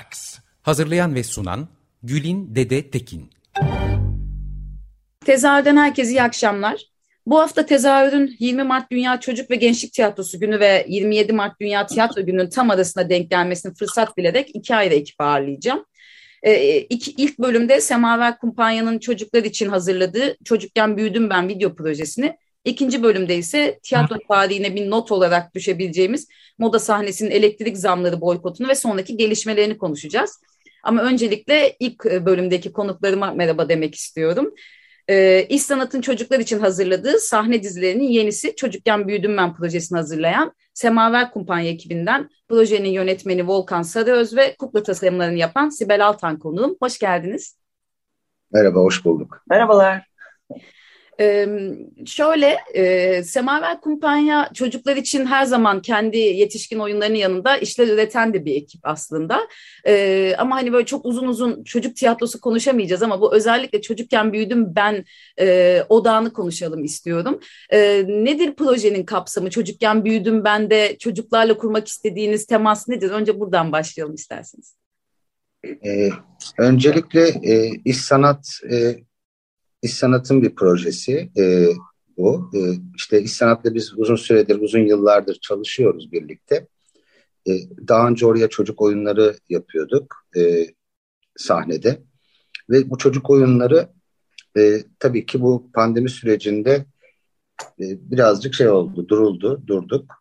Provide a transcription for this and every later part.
Acts. Hazırlayan ve sunan Gülin Dede Tekin. Tezahürden herkese iyi akşamlar. Bu hafta tezahürün 20 Mart Dünya Çocuk ve Gençlik Tiyatrosu Günü ve 27 Mart Dünya Tiyatro Günü'nün tam arasında denk gelmesini fırsat bilerek iki ayrı ekip ağırlayacağım. Ee, iki, ilk bölümde Semaver Kumpanya'nın çocuklar için hazırladığı Çocukken Büyüdüm Ben video projesini, ikinci bölümde ise tiyatro tarihine bir not olarak düşebileceğimiz moda sahnesinin elektrik zamları boykotunu ve sonraki gelişmelerini konuşacağız. Ama öncelikle ilk e, bölümdeki konuklarıma merhaba demek istiyorum. Ee, İş Sanat'ın çocuklar için hazırladığı sahne dizilerinin yenisi Çocukken Büyüdüm Ben projesini hazırlayan Semaver Kumpanya ekibinden projenin yönetmeni Volkan Sarıöz ve kukla tasarımlarını yapan Sibel Altan konuğum. Hoş geldiniz. Merhaba, hoş bulduk. Merhabalar. Ee, şöyle, e, Semaver Kumpanya çocuklar için her zaman kendi yetişkin oyunlarının yanında işler üreten de bir ekip aslında. Ee, ama hani böyle çok uzun uzun çocuk tiyatrosu konuşamayacağız ama bu özellikle çocukken büyüdüm ben e, odağını konuşalım istiyorum. E, nedir projenin kapsamı? Çocukken büyüdüm ben de çocuklarla kurmak istediğiniz temas nedir? Önce buradan başlayalım isterseniz. Ee, öncelikle e, iş sanat e, İş Sanat'ın bir projesi e, bu. E, işte İş Sanat'la biz uzun süredir, uzun yıllardır çalışıyoruz birlikte. E, daha önce oraya çocuk oyunları yapıyorduk e, sahnede. Ve bu çocuk oyunları e, tabii ki bu pandemi sürecinde e, birazcık şey oldu, duruldu, durduk.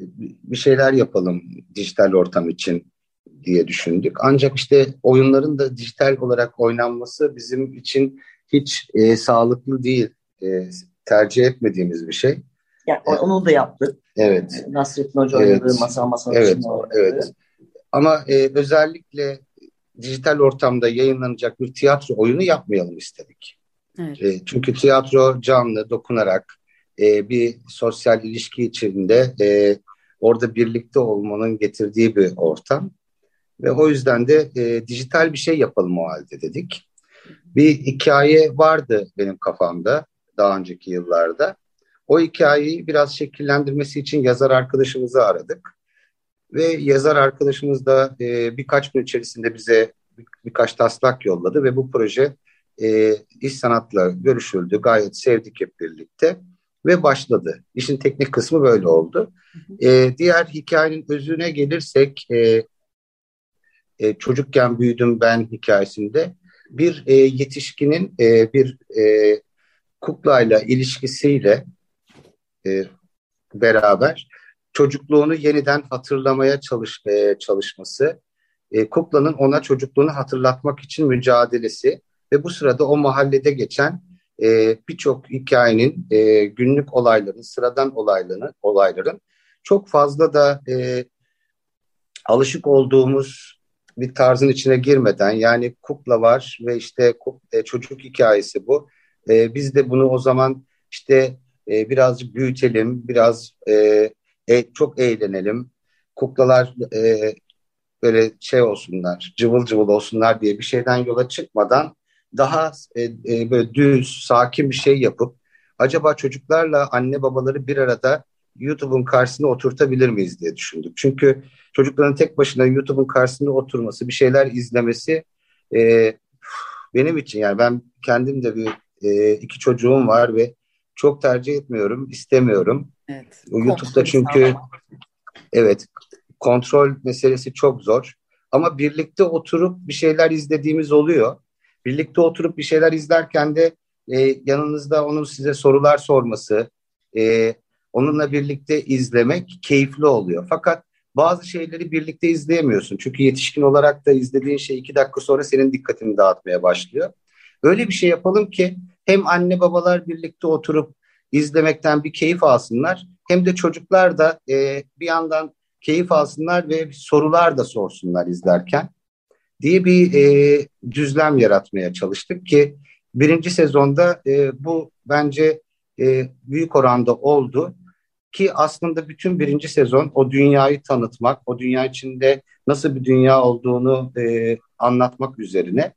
E, bir şeyler yapalım dijital ortam için diye düşündük. Ancak işte oyunların da dijital olarak oynanması bizim için hiç e, sağlıklı değil. E, tercih etmediğimiz bir şey. Yani e, onu da yaptık. Evet. Nasrettin Hoca evet. oynadı, Masa Masa Evet, evet. Ama e, özellikle dijital ortamda yayınlanacak bir tiyatro oyunu yapmayalım istedik. Evet. E, çünkü tiyatro canlı, dokunarak e, bir sosyal ilişki içinde e, orada birlikte olmanın getirdiği bir ortam. Ve o yüzden de e, dijital bir şey yapalım o halde dedik. Bir hikaye vardı benim kafamda daha önceki yıllarda. O hikayeyi biraz şekillendirmesi için yazar arkadaşımızı aradık. Ve yazar arkadaşımız da e, birkaç gün içerisinde bize bir, birkaç taslak yolladı ve bu proje e, iş sanatla görüşüldü. Gayet sevdik hep birlikte ve başladı. İşin teknik kısmı böyle oldu. E, diğer hikayenin özüne gelirsek e, e, çocukken büyüdüm ben hikayesinde bir e, yetişkinin e, bir e, kuklayla ilişkisiyle e, beraber çocukluğunu yeniden hatırlamaya çalış, e, çalışması, e, kuklanın ona çocukluğunu hatırlatmak için mücadelesi ve bu sırada o mahallede geçen e, birçok hikayenin, e, günlük olayların, sıradan olayların, olayların çok fazla da e, alışık olduğumuz bir tarzın içine girmeden yani kukla var ve işte e, çocuk hikayesi bu. E, biz de bunu o zaman işte e, birazcık büyütelim, biraz e, e, çok eğlenelim. Kuklalar e, böyle şey olsunlar, cıvıl cıvıl olsunlar diye bir şeyden yola çıkmadan daha e, e, böyle düz, sakin bir şey yapıp acaba çocuklarla anne babaları bir arada YouTube'un karşısına oturtabilir miyiz diye düşündük. Çünkü çocukların tek başına YouTube'un karşısında oturması, bir şeyler izlemesi e, benim için yani ben kendim de bir e, iki çocuğum var ve çok tercih etmiyorum, istemiyorum. Evet. O YouTube'da çünkü evet kontrol meselesi çok zor. Ama birlikte oturup bir şeyler izlediğimiz oluyor. Birlikte oturup bir şeyler izlerken de e, yanınızda onun size sorular sorması, e, onunla birlikte izlemek keyifli oluyor. Fakat bazı şeyleri birlikte izleyemiyorsun. Çünkü yetişkin olarak da izlediğin şey iki dakika sonra senin dikkatini dağıtmaya başlıyor. Öyle bir şey yapalım ki hem anne babalar birlikte oturup izlemekten bir keyif alsınlar hem de çocuklar da e, bir yandan keyif alsınlar ve sorular da sorsunlar izlerken diye bir e, düzlem yaratmaya çalıştık ki birinci sezonda e, bu bence e, büyük oranda oldu ki aslında bütün birinci sezon o dünyayı tanıtmak, o dünya içinde nasıl bir dünya olduğunu e, anlatmak üzerine.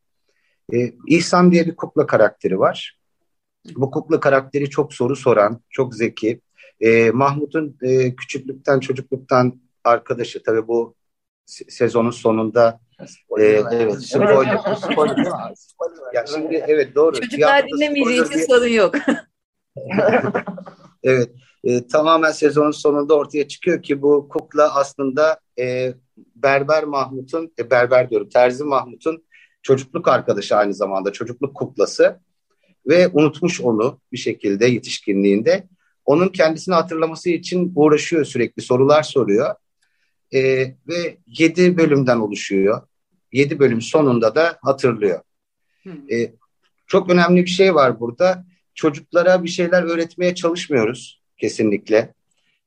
E, İhsan diye bir kukla karakteri var. Bu kukla karakteri çok soru soran, çok zeki. E, Mahmut'un e, küçüklükten, çocukluktan arkadaşı. Tabii bu sezonun sonunda e, evet, spoiler. ya şimdi evet doğru. Çocuklar dinlemeyeceği için sorun yok. evet. E, tamamen sezonun sonunda ortaya çıkıyor ki bu kukla aslında e, Berber Mahmut'un, e, Berber diyorum, Terzi Mahmut'un çocukluk arkadaşı aynı zamanda, çocukluk kuklası ve unutmuş onu bir şekilde yetişkinliğinde. Onun kendisini hatırlaması için uğraşıyor sürekli, sorular soruyor. E, ve yedi bölümden oluşuyor. Yedi bölüm sonunda da hatırlıyor. E, çok önemli bir şey var burada. Çocuklara bir şeyler öğretmeye çalışmıyoruz kesinlikle.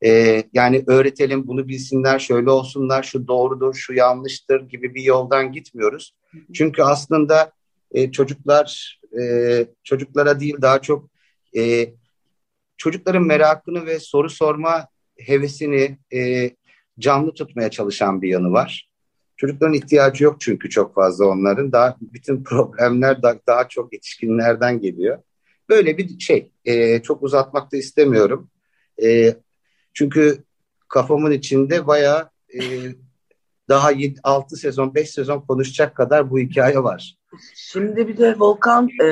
Ee, yani öğretelim bunu bilsinler, şöyle olsunlar, şu doğrudur, şu yanlıştır gibi bir yoldan gitmiyoruz. Çünkü aslında e, çocuklar e, çocuklara değil daha çok e, çocukların merakını ve soru sorma hevesini e, canlı tutmaya çalışan bir yanı var. Çocukların ihtiyacı yok çünkü çok fazla onların. Daha bütün problemler da, daha çok yetişkinlerden geliyor. Böyle bir şey. E, çok uzatmak da istemiyorum. E, çünkü kafamın içinde bayağı e, daha 7, 6 sezon, 5 sezon konuşacak kadar bu hikaye var. Şimdi bir de Volkan e,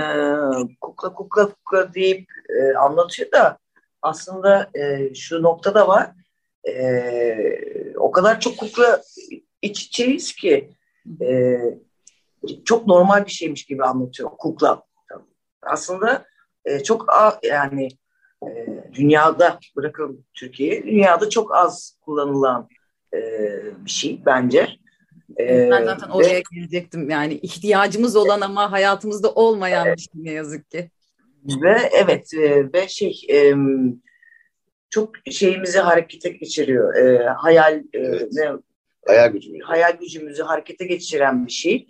kukla kukla kukla deyip e, anlatıyor da aslında e, şu noktada var. E, o kadar çok kukla iç içeyiz ki e, çok normal bir şeymiş gibi anlatıyor kukla. Aslında e, çok yani e, dünyada bırakın Türkiye'yi dünyada çok az kullanılan e, bir şey bence. E, ben zaten oraya ve, gelecektim yani ihtiyacımız olan ama hayatımızda olmayan evet, bir şey ne yazık ki. Ve evet e, ve şey e, çok şeyimizi harekete geçiriyor. E, hayal e, evet. ne, hayal gücümüzü. Hayal gücümüzü harekete geçiren bir şey.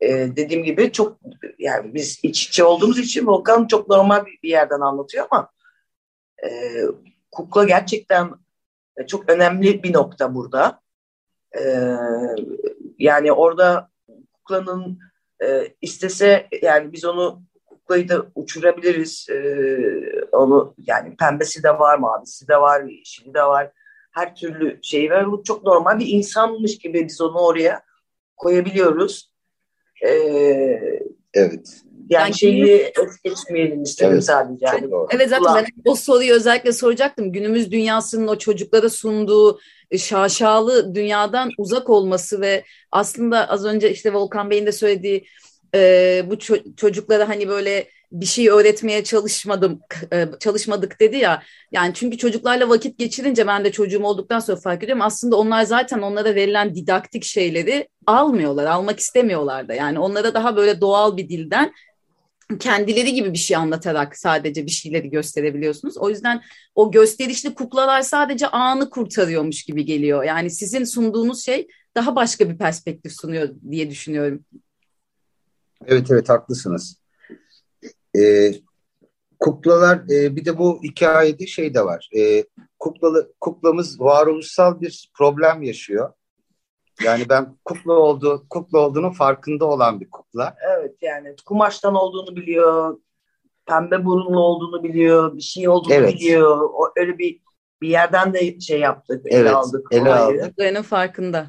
E, dediğim gibi çok yani biz iç içe olduğumuz için Volkan çok normal bir yerden anlatıyor ama e, kukla gerçekten çok önemli bir nokta burada. E, yani orada kuklanın e, istese yani biz onu kuklayı da uçurabiliriz. E, onu yani pembesi de var, mavisi de var, yeşili de var. Her türlü şey var. Bu çok normal bir insanmış gibi biz onu oraya koyabiliyoruz. E, evet. Yani, yani şeyi es geçmeyelim istedim evet. sadece. Yani. Evet zaten ben o soruyu özellikle soracaktım. Günümüz dünyasının o çocuklara sunduğu e, şaşalı dünyadan uzak olması ve aslında az önce işte Volkan Bey'in de söylediği e, bu ço- çocuklara hani böyle bir şey öğretmeye çalışmadım e, çalışmadık dedi ya. Yani çünkü çocuklarla vakit geçirince ben de çocuğum olduktan sonra fark ediyorum. Aslında onlar zaten onlara verilen didaktik şeyleri almıyorlar, almak istemiyorlar da. Yani onlara daha böyle doğal bir dilden kendileri gibi bir şey anlatarak sadece bir şeyleri gösterebiliyorsunuz. O yüzden o gösterişli kuklalar sadece anı kurtarıyormuş gibi geliyor. Yani sizin sunduğunuz şey daha başka bir perspektif sunuyor diye düşünüyorum. Evet evet haklısınız. Ee, kuklalar e, bir de bu hikayede şey de var. E, kuklalı, kuklamız varoluşsal bir problem yaşıyor. Yani ben kukla oldu, kukla olduğunu farkında olan bir kukla. Evet yani kumaştan olduğunu biliyor, pembe burunlu olduğunu biliyor, bir şey olduğunu evet. biliyor. O öyle bir bir yerden de şey yaptık, ele evet, aldık. Ele aldık. Kuklanın farkında.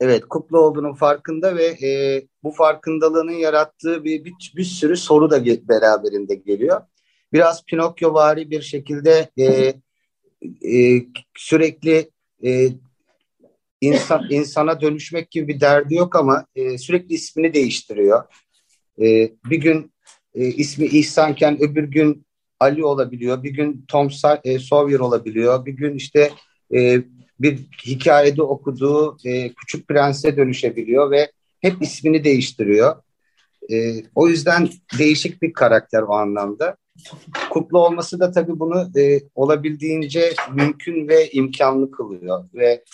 Evet, kukla olduğunun farkında ve e, bu farkındalığının yarattığı bir, bir, bir sürü soru da beraberinde geliyor. Biraz Pinokyo vari bir şekilde e, e, sürekli e, insan insana dönüşmek gibi bir derdi yok ama e, sürekli ismini değiştiriyor. E, bir gün e, ismi İhsanken öbür gün Ali olabiliyor, bir gün Tom e, Sawyer olabiliyor, bir gün işte e, bir hikayede okuduğu e, Küçük Prens'e dönüşebiliyor ve hep ismini değiştiriyor. E, o yüzden değişik bir karakter o anlamda. kukla olması da tabii bunu e, olabildiğince mümkün ve imkanlı kılıyor ve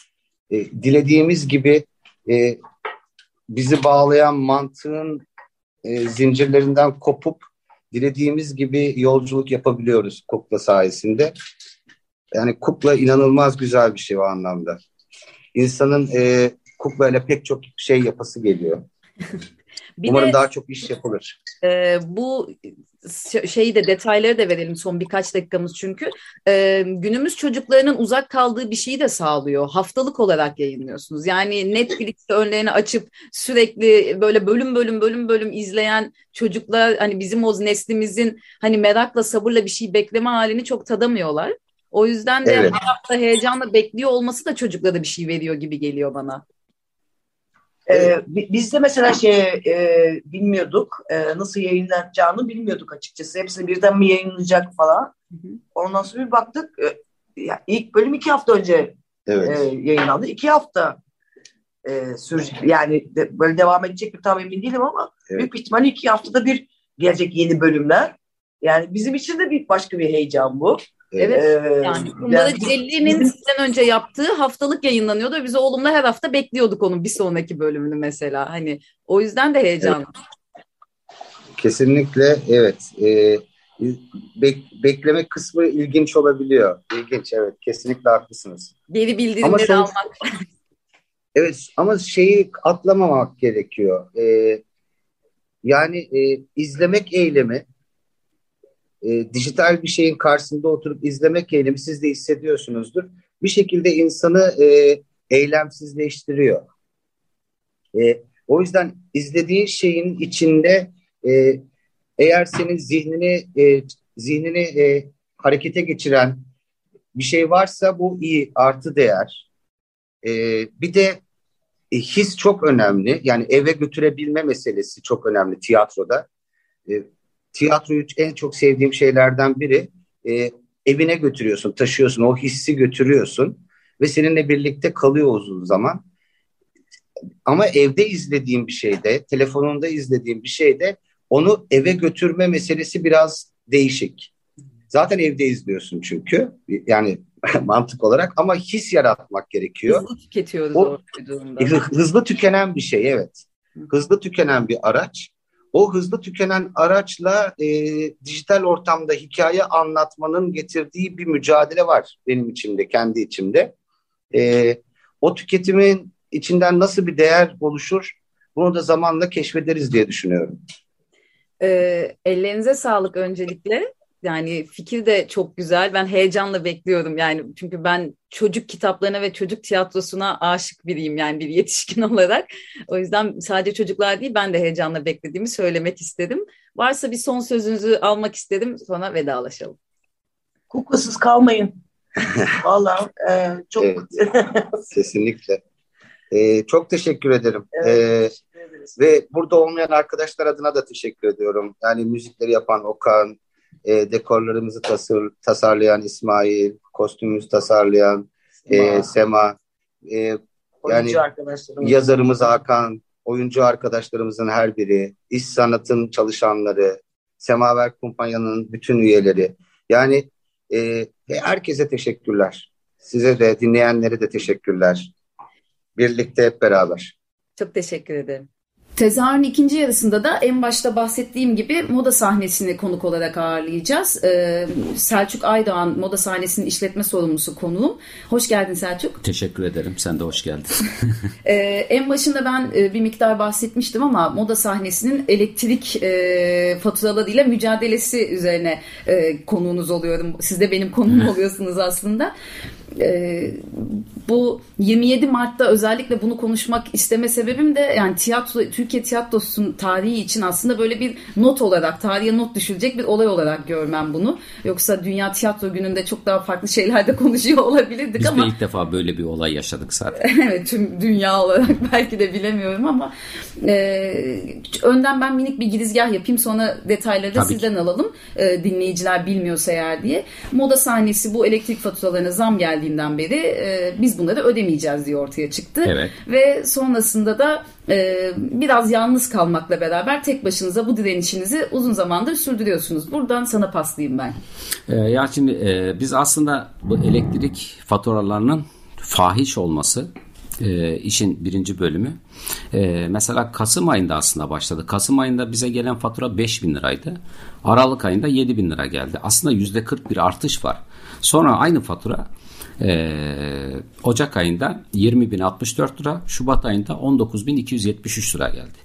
e, dilediğimiz gibi e, bizi bağlayan mantığın e, zincirlerinden kopup dilediğimiz gibi yolculuk yapabiliyoruz kukla sayesinde. Yani kukla inanılmaz güzel bir şey o anlamda. İnsanın e, kukla ile pek çok şey yapası geliyor. Bir Umarım de, daha çok iş yapılır. E, bu şeyi de detayları da verelim son birkaç dakikamız çünkü. E, günümüz çocuklarının uzak kaldığı bir şeyi de sağlıyor. Haftalık olarak yayınlıyorsunuz. Yani Netflix'te önlerini açıp sürekli böyle bölüm bölüm bölüm bölüm izleyen çocuklar hani bizim o neslimizin hani merakla sabırla bir şey bekleme halini çok tadamıyorlar. O yüzden de evet. her hafta heyecanla bekliyor olması da çocuklara bir şey veriyor gibi geliyor bana. Ee, biz de mesela şey e, bilmiyorduk e, nasıl yayınlanacağını bilmiyorduk açıkçası. Hepsini birden mi yayınlayacak falan. Hı hı. Ondan sonra bir baktık. E, ya ilk bölüm iki hafta önce evet. e, yayınlandı. İki hafta e, sürecek. Yani de, böyle devam edecek mi tam emin değilim ama evet. büyük ihtimalle iki haftada bir gelecek yeni bölümler. Yani bizim için de bir başka bir heyecan bu. Evet. Ee, yani Kumbara yani, Celli'nin sizden önce yaptığı haftalık yayınlanıyordu ve biz oğlumla her hafta bekliyorduk onun bir sonraki bölümünü mesela. Hani o yüzden de heyecanlı. Evet. Kesinlikle evet. Ee, bek, bekleme kısmı ilginç olabiliyor. İlginç evet. Kesinlikle haklısınız. Geri bildirimleri sonuç, almak. evet ama şeyi atlamamak gerekiyor. Ee, yani e, izlemek eylemi e, dijital bir şeyin karşısında oturup izlemek eylemi siz de hissediyorsunuzdur. Bir şekilde insanı e, eylemsizleştiriyor. E, o yüzden izlediğin şeyin içinde e, eğer senin zihnini e, zihnini e, harekete geçiren bir şey varsa bu iyi artı değer. E, bir de e, his çok önemli. Yani eve götürebilme meselesi çok önemli tiyatroda. E, tiyatroyu en çok sevdiğim şeylerden biri e, evine götürüyorsun, taşıyorsun, o hissi götürüyorsun ve seninle birlikte kalıyor uzun zaman. Ama evde izlediğim bir şeyde, telefonunda izlediğim bir şeyde onu eve götürme meselesi biraz değişik. Zaten evde izliyorsun çünkü yani mantık olarak ama his yaratmak gerekiyor. Hızlı tüketiyoruz o, durumda. Hızlı tükenen bir şey evet. Hızlı tükenen bir araç o hızlı tükenen araçla e, dijital ortamda hikaye anlatmanın getirdiği bir mücadele var benim içimde, kendi içimde. E, o tüketimin içinden nasıl bir değer oluşur bunu da zamanla keşfederiz diye düşünüyorum. E, ellerinize sağlık öncelikle. Yani fikir de çok güzel. Ben heyecanla bekliyorum yani çünkü ben çocuk kitaplarına ve çocuk tiyatrosuna aşık biriyim yani bir yetişkin olarak. O yüzden sadece çocuklar değil ben de heyecanla beklediğimi söylemek istedim. Varsa bir son sözünüzü almak istedim sonra vedalaşalım. Kuklasız kalmayın. Vallahi e, çok evet, kesinlikle. Ee, çok teşekkür ederim. Evet, ee, teşekkür ve burada olmayan arkadaşlar adına da teşekkür ediyorum. Yani müzikleri yapan Okan, e, dekorlarımızı tasar, tasarlayan İsmail, kostümümüzü tasarlayan e, Sema, e, yani yazarımız Hakan, oyuncu arkadaşlarımızın her biri, iş sanatın çalışanları, Semaver Kumpanya'nın bütün üyeleri. Yani e, herkese teşekkürler. Size de dinleyenlere de teşekkürler. Birlikte hep beraber. Çok teşekkür ederim. Tezahürün ikinci yarısında da en başta bahsettiğim gibi moda sahnesini konuk olarak ağırlayacağız. Ee, Selçuk Aydoğan moda sahnesinin işletme sorumlusu konuğum. Hoş geldin Selçuk. Teşekkür ederim. Sen de hoş geldin. ee, en başında ben e, bir miktar bahsetmiştim ama moda sahnesinin elektrik e, faturalarıyla mücadelesi üzerine e, konuğunuz oluyorum. Siz de benim konuğum oluyorsunuz aslında e, bu 27 Mart'ta özellikle bunu konuşmak isteme sebebim de yani tiyatro Türkiye tiyatrosunun tarihi için aslında böyle bir not olarak tarihe not düşülecek bir olay olarak görmem bunu. Yoksa Dünya Tiyatro Günü'nde çok daha farklı şeylerde konuşuyor olabilirdik Biz ama. Biz de ilk defa böyle bir olay yaşadık zaten. evet tüm dünya olarak belki de bilemiyorum ama e, önden ben minik bir girizgah yapayım sonra detayları da sizden ki. alalım. E, dinleyiciler bilmiyorsa eğer diye. Moda sahnesi bu elektrik faturalarına zam geldi geldiğinden beri e, biz bunları ödemeyeceğiz diye ortaya çıktı. Evet. Ve sonrasında da e, biraz yalnız kalmakla beraber tek başınıza bu direnişinizi uzun zamandır sürdürüyorsunuz. Buradan sana paslayayım ben. Ee, ya şimdi e, biz aslında bu elektrik faturalarının fahiş olması e, işin birinci bölümü. E, mesela Kasım ayında aslında başladı. Kasım ayında bize gelen fatura 5 bin liraydı. Aralık ayında 7 bin lira geldi. Aslında yüzde 40 bir artış var. Sonra aynı fatura e, Ocak ayında 20.064 lira, Şubat ayında 19.273 lira geldi.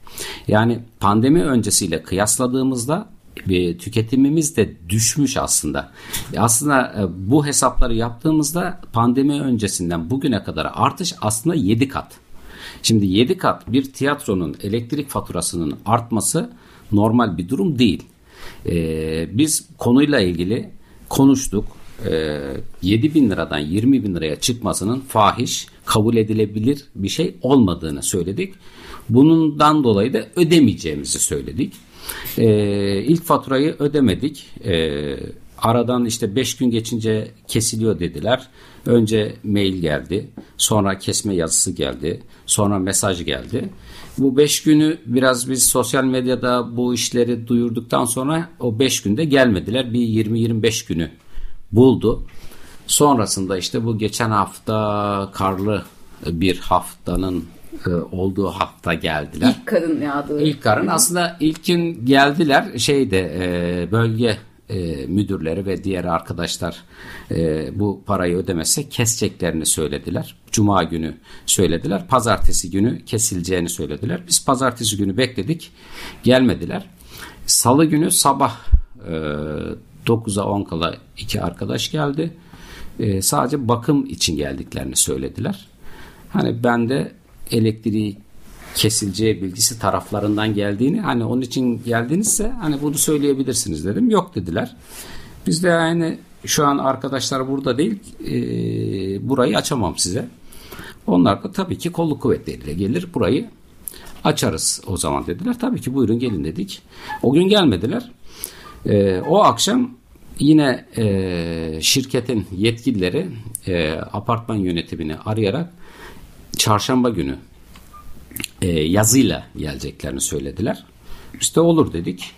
Yani pandemi öncesiyle kıyasladığımızda e, tüketimimiz de düşmüş aslında. E, aslında e, bu hesapları yaptığımızda pandemi öncesinden bugüne kadar artış aslında 7 kat. Şimdi 7 kat bir tiyatronun elektrik faturasının artması normal bir durum değil. Ee, biz konuyla ilgili konuştuk. Ee, 7 bin liradan 20 bin liraya çıkmasının fahiş, kabul edilebilir bir şey olmadığını söyledik. Bundan dolayı da ödemeyeceğimizi söyledik. Ee, ilk faturayı ödemedik. Ee, aradan işte 5 gün geçince kesiliyor dediler. Önce mail geldi. Sonra kesme yazısı geldi. Sonra mesaj geldi. Bu 5 günü biraz biz sosyal medyada bu işleri duyurduktan sonra o 5 günde gelmediler. Bir 20-25 günü buldu. Sonrasında işte bu geçen hafta karlı bir haftanın e, olduğu hafta geldiler. İlk karın yağdığı. İlk karın aslında ilk gün geldiler şeyde e, bölge e, müdürleri ve diğer arkadaşlar e, bu parayı ödemezse keseceklerini söylediler. Cuma günü söylediler. Pazartesi günü kesileceğini söylediler. Biz pazartesi günü bekledik. Gelmediler. Salı günü sabah e, 9'a 10 kala iki arkadaş geldi. E, sadece bakım için geldiklerini söylediler. Hani ben de elektriği kesileceği bilgisi taraflarından geldiğini hani onun için geldinizse hani bunu söyleyebilirsiniz dedim. Yok dediler. Biz de yani şu an arkadaşlar burada değil e, burayı açamam size. Onlar da tabii ki kolluk kuvvetleriyle gelir burayı açarız o zaman dediler. Tabii ki buyurun gelin dedik. O gün gelmediler. E, o akşam yine e, şirketin yetkilileri e, apartman yönetimini arayarak çarşamba günü e, yazıyla geleceklerini söylediler. İşte olur dedik.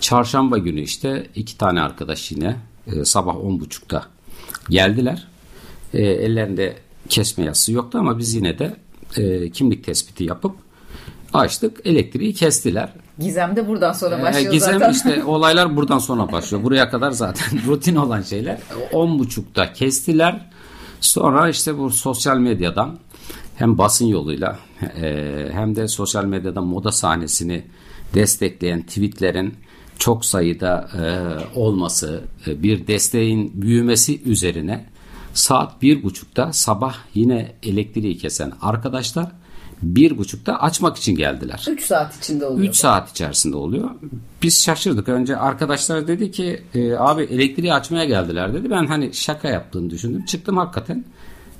Çarşamba günü işte iki tane arkadaş yine e, sabah on buçukta geldiler. E, ellerinde kesme yazısı yoktu ama biz yine de e, kimlik tespiti yapıp açtık. Elektriği kestiler. Gizem de buradan sonra başlıyor e, Gizem zaten. işte olaylar buradan sonra başlıyor. Buraya kadar zaten rutin olan şeyler. On buçukta kestiler. Sonra işte bu sosyal medyadan hem basın yoluyla e, hem de sosyal medyada moda sahnesini destekleyen tweetlerin çok sayıda e, olması, e, bir desteğin büyümesi üzerine saat bir buçukta sabah yine elektriği kesen arkadaşlar bir buçukta açmak için geldiler. 3 saat içinde oluyor. 3 saat içerisinde oluyor. Biz şaşırdık. Önce arkadaşlar dedi ki e, abi elektriği açmaya geldiler dedi. Ben hani şaka yaptığını düşündüm. Çıktım hakikaten.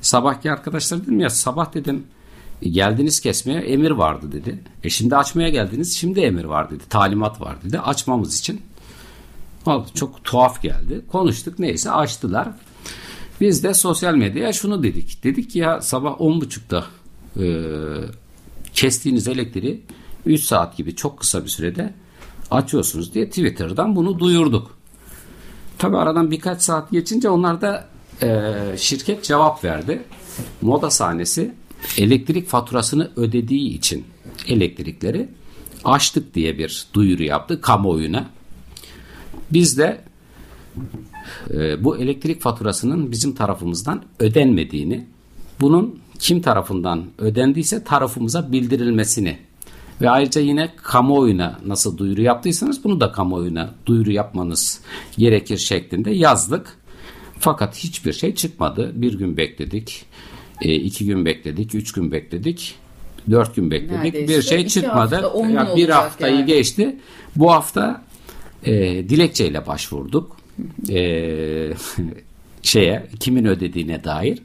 Sabahki arkadaşlar dedim ya sabah dedim e, geldiniz kesmeye emir vardı dedi. E şimdi açmaya geldiniz şimdi emir var dedi. Talimat var dedi. Açmamız için. Çok tuhaf geldi. Konuştuk neyse açtılar. Biz de sosyal medyaya şunu dedik. Dedik ki ya sabah 10.30'da e, kestiğiniz elektriği 3 saat gibi çok kısa bir sürede açıyorsunuz diye Twitter'dan bunu duyurduk. Tabi aradan birkaç saat geçince onlar da e, şirket cevap verdi. Moda sahnesi elektrik faturasını ödediği için elektrikleri açtık diye bir duyuru yaptı kamuoyuna. Biz de e, bu elektrik faturasının bizim tarafımızdan ödenmediğini, bunun kim tarafından ödendiyse tarafımıza bildirilmesini ve ayrıca yine kamuoyuna nasıl duyuru yaptıysanız bunu da kamuoyuna duyuru yapmanız gerekir şeklinde yazdık. Fakat hiçbir şey çıkmadı. Bir gün bekledik, e, iki gün bekledik, üç gün bekledik, dört gün bekledik. Neredeyse bir şey çıkmadı. hafta, on gün Ya bir haftayı yani. geçti. Bu hafta e, dilekçeyle başvurduk. E, şeye kimin ödediğine dair.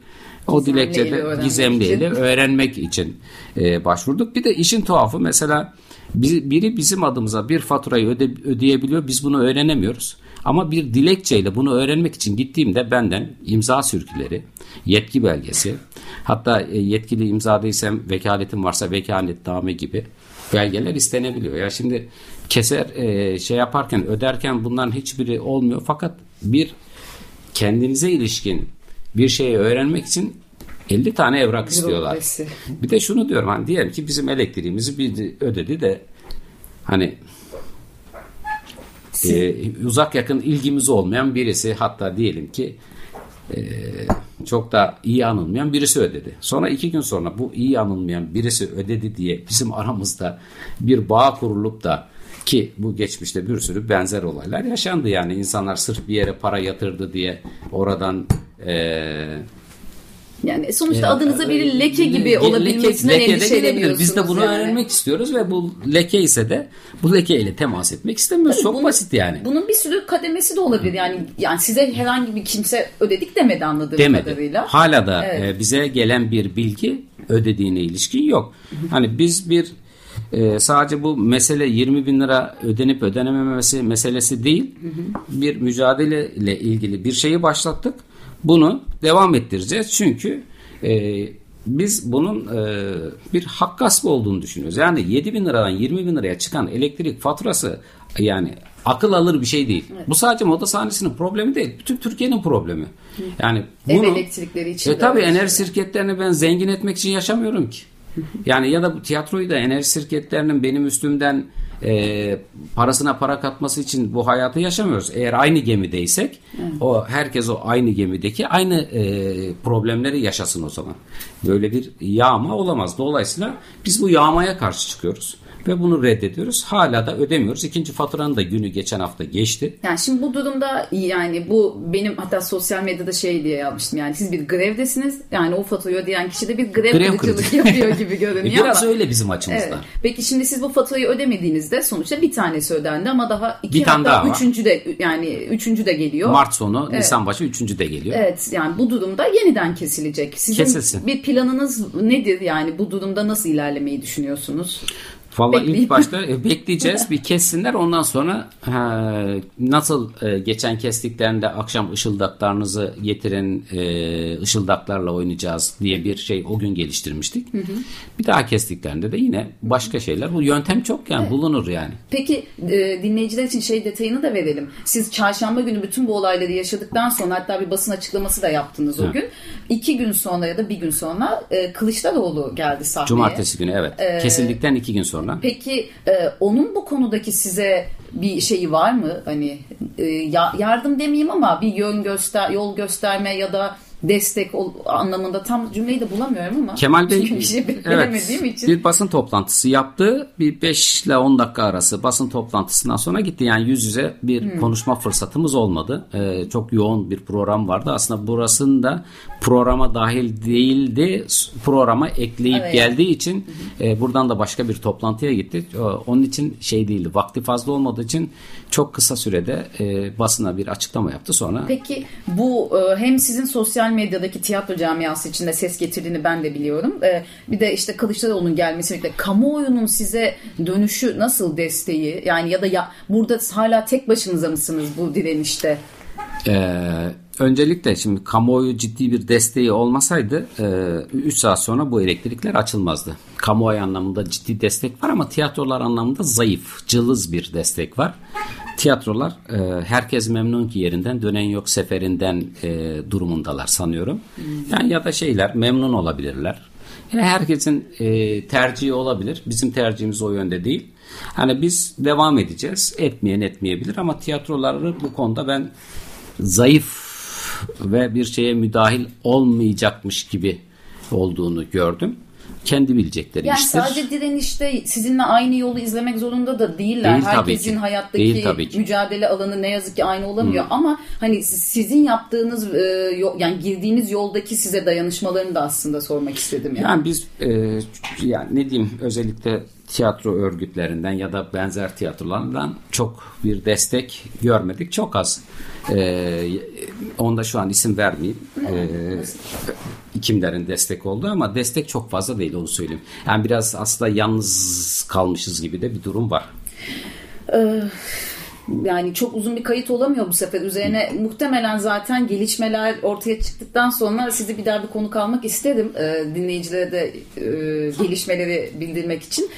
O dilekçede öğrenmek gizemli için. ile öğrenmek için e, başvurduk. Bir de işin tuhafı mesela bi- biri bizim adımıza bir faturayı öde, ödeyebiliyor. Biz bunu öğrenemiyoruz. Ama bir dilekçeyle bunu öğrenmek için gittiğimde benden imza sürküleri, yetki belgesi, hatta e, yetkili imzadıysam vekaletim varsa vekaletname gibi belgeler istenebiliyor. Ya şimdi keser e, şey yaparken öderken bunların hiçbiri olmuyor fakat bir kendinize ilişkin bir şeyi öğrenmek için 50 tane evrak istiyorlar. Bir de şunu diyorum hani diyelim ki bizim elektriğimizi bir ödedi de hani e, uzak yakın ilgimiz olmayan birisi hatta diyelim ki e, çok da iyi anılmayan birisi ödedi. Sonra iki gün sonra bu iyi anılmayan birisi ödedi diye bizim aramızda bir bağ kurulup da ki bu geçmişte bir sürü benzer olaylar yaşandı yani insanlar sırf bir yere para yatırdı diye oradan e, yani sonuçta adınıza bir leke gibi le, olabilmesinden leke, endişeleniyorsunuz. Biz de bunu yani. öğrenmek istiyoruz ve bu leke ise de bu lekeyle temas etmek istemiyoruz. Tabii Çok bunun, basit yani. Bunun bir sürü kademesi de olabilir. Yani yani size herhangi bir kimse ödedik demedi anladığım demedi. kadarıyla. Hala da evet. e, bize gelen bir bilgi ödediğine ilişkin yok. Hani biz bir e, sadece bu mesele 20 bin lira ödenip ödenememesi meselesi değil. Bir mücadele ile ilgili bir şeyi başlattık bunu devam ettireceğiz. Çünkü e, biz bunun e, bir hak gaspı olduğunu düşünüyoruz. Yani 7 bin liradan 20 bin liraya çıkan elektrik faturası yani akıl alır bir şey değil. Evet. Bu sadece moda sahnesinin problemi değil. Bütün Türkiye'nin problemi. Yani bunu, Ev elektrikleri için. E tabii enerji şirketlerini ben zengin etmek için yaşamıyorum ki. Yani ya da bu tiyatroyu da enerji şirketlerinin benim üstümden e, parasına para katması için bu hayatı yaşamıyoruz. Eğer aynı gemideysek evet. o herkes o aynı gemideki aynı e, problemleri yaşasın o zaman. Böyle bir yağma olamaz. Dolayısıyla biz bu yağmaya karşı çıkıyoruz ve bunu reddediyoruz. Hala da ödemiyoruz. İkinci faturanın da günü geçen hafta geçti. Yani şimdi bu durumda yani bu benim hatta sosyal medyada şey diye yapmıştım. Yani siz bir grevdesiniz. Yani o faturayı ödeyen kişi de bir grev, grev kırıcılık yapıyor gibi görünüyor. biraz ama. öyle bizim açımızdan. Evet. Peki şimdi siz bu faturayı ödemediğinizde sonuçta bir tanesi ödendi ama daha iki bir tane daha üçüncü de yani üçüncü de geliyor. Mart sonu, evet. Nisan başı üçüncü de geliyor. Evet yani bu durumda yeniden kesilecek. Sizin Kesilsin. bir planınız nedir yani bu durumda nasıl ilerlemeyi düşünüyorsunuz? Valla ilk başta e, bekleyeceğiz bir kessinler ondan sonra ha, nasıl e, geçen kestiklerinde akşam ışıldaklarınızı getirin e, ışıldaklarla oynayacağız diye bir şey o gün geliştirmiştik. Hı hı. Bir daha kestiklerinde de yine başka şeyler. Bu yöntem çok yani evet. bulunur yani. Peki e, dinleyiciler için şey detayını da verelim. Siz çarşamba günü bütün bu olayları yaşadıktan sonra hatta bir basın açıklaması da yaptınız o gün. İki gün sonra ya da bir gün sonra e, Kılıçdaroğlu geldi sahneye. Cumartesi günü evet. E, Kesildikten iki gün sonra sonra. Peki e, onun bu konudaki size bir şeyi var mı? Hani e, yardım demeyeyim ama bir yön göster, yol gösterme ya da destek ol, anlamında tam cümleyi de bulamıyorum ama Kemal Bey bir şey evet, için. bir basın toplantısı yaptı. Bir 5 ile 10 dakika arası basın toplantısından sonra gitti. Yani yüz yüze bir hmm. konuşma fırsatımız olmadı. Ee, çok yoğun bir program vardı. Aslında burasının da programa dahil değildi. Programa ekleyip evet. geldiği için e, buradan da başka bir toplantıya gitti. Onun için şey değildi. Vakti fazla olmadığı için çok kısa sürede e, basına bir açıklama yaptı sonra. Peki bu e, hem sizin sosyal medyadaki tiyatro camiası içinde ses getirdiğini ben de biliyorum. E, bir de işte Kılıçdaroğlu'nun gelmesi birlikte kamuoyunun size dönüşü nasıl desteği yani ya da ya burada hala tek başınıza mısınız bu direnişte? Ee, öncelikle şimdi kamuoyu ciddi bir desteği olmasaydı 3 e, saat sonra bu elektrikler açılmazdı. Kamuoyu anlamında ciddi destek var ama tiyatrolar anlamında zayıf, cılız bir destek var. Tiyatrolar e, herkes memnun ki yerinden dönen yok seferinden e, durumundalar sanıyorum. Yani ya da şeyler memnun olabilirler. Yani herkesin tercihi olabilir. Bizim tercihimiz o yönde değil. Hani biz devam edeceğiz. Etmeyen etmeyebilir ama tiyatroları bu konuda ben zayıf ve bir şeye müdahil olmayacakmış gibi olduğunu gördüm. Kendi bilecekleri yani iştir. Sadece direnişte sizinle aynı yolu izlemek zorunda da değiller. Değil, Herkesin tabii hayattaki Değil, tabii ki. mücadele alanı ne yazık ki aynı olamıyor. Hmm. Ama hani sizin yaptığınız e, yani girdiğiniz yoldaki size dayanışmalarını da aslında sormak istedim. Yani, yani biz e, yani ne diyeyim özellikle tiyatro örgütlerinden ya da benzer tiyatrolardan çok bir destek görmedik. Çok az. Ee, onda şu an isim vermeyeyim. Ee, kimlerin destek oldu ama destek çok fazla değil onu söyleyeyim. Yani biraz aslında yalnız kalmışız gibi de bir durum var. Yani çok uzun bir kayıt olamıyor bu sefer. Üzerine muhtemelen zaten gelişmeler ortaya çıktıktan sonra sizi bir daha bir konuk almak isterim. E, dinleyicilere de e, gelişmeleri bildirmek için.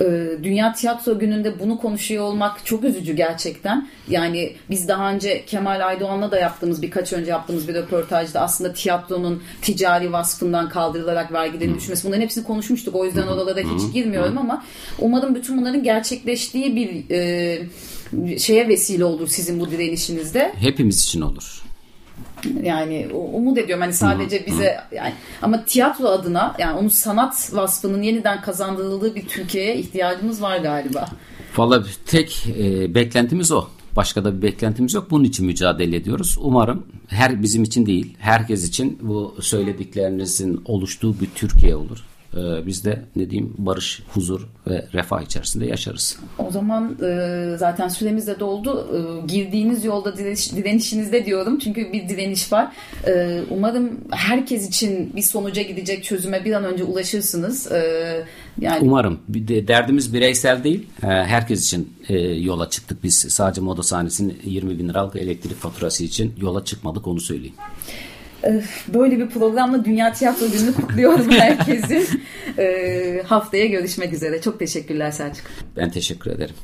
E, Dünya Tiyatro Günü'nde bunu konuşuyor olmak çok üzücü gerçekten. Yani biz daha önce Kemal Aydoğan'la da yaptığımız birkaç önce yaptığımız bir röportajda aslında tiyatronun ticari vasfından kaldırılarak vergilerin düşmesi bunların hepsini konuşmuştuk. O yüzden oralara hiç girmiyorum ama umarım bütün bunların gerçekleştiği bir e, şeye vesile olur sizin bu direnişinizde. Hepimiz için olur. Yani umut ediyorum hani sadece bize yani ama tiyatro adına yani onun sanat vasfının yeniden kazandırıldığı bir Türkiye'ye ihtiyacımız var galiba. Valla tek e, beklentimiz o. Başka da bir beklentimiz yok. Bunun için mücadele ediyoruz. Umarım her bizim için değil, herkes için bu söylediklerinizin oluştuğu bir Türkiye olur. Ee, biz de ne diyeyim barış, huzur ve refah içerisinde yaşarız. O zaman e, zaten süremiz de doldu. E, girdiğiniz yolda direniş, direnişinizde diyorum. Çünkü bir direniş var. E, umarım herkes için bir sonuca gidecek çözüme bir an önce ulaşırsınız. Yani Umarım. Derdimiz bireysel değil. Herkes için yola çıktık biz. Sadece moda sahnesinin 20 bin liralık elektrik faturası için yola çıkmadık onu söyleyeyim. Böyle bir programla Dünya Tiyatro Günü'nü kutluyorum herkesin. Haftaya görüşmek üzere. Çok teşekkürler Selçuk. Ben teşekkür ederim.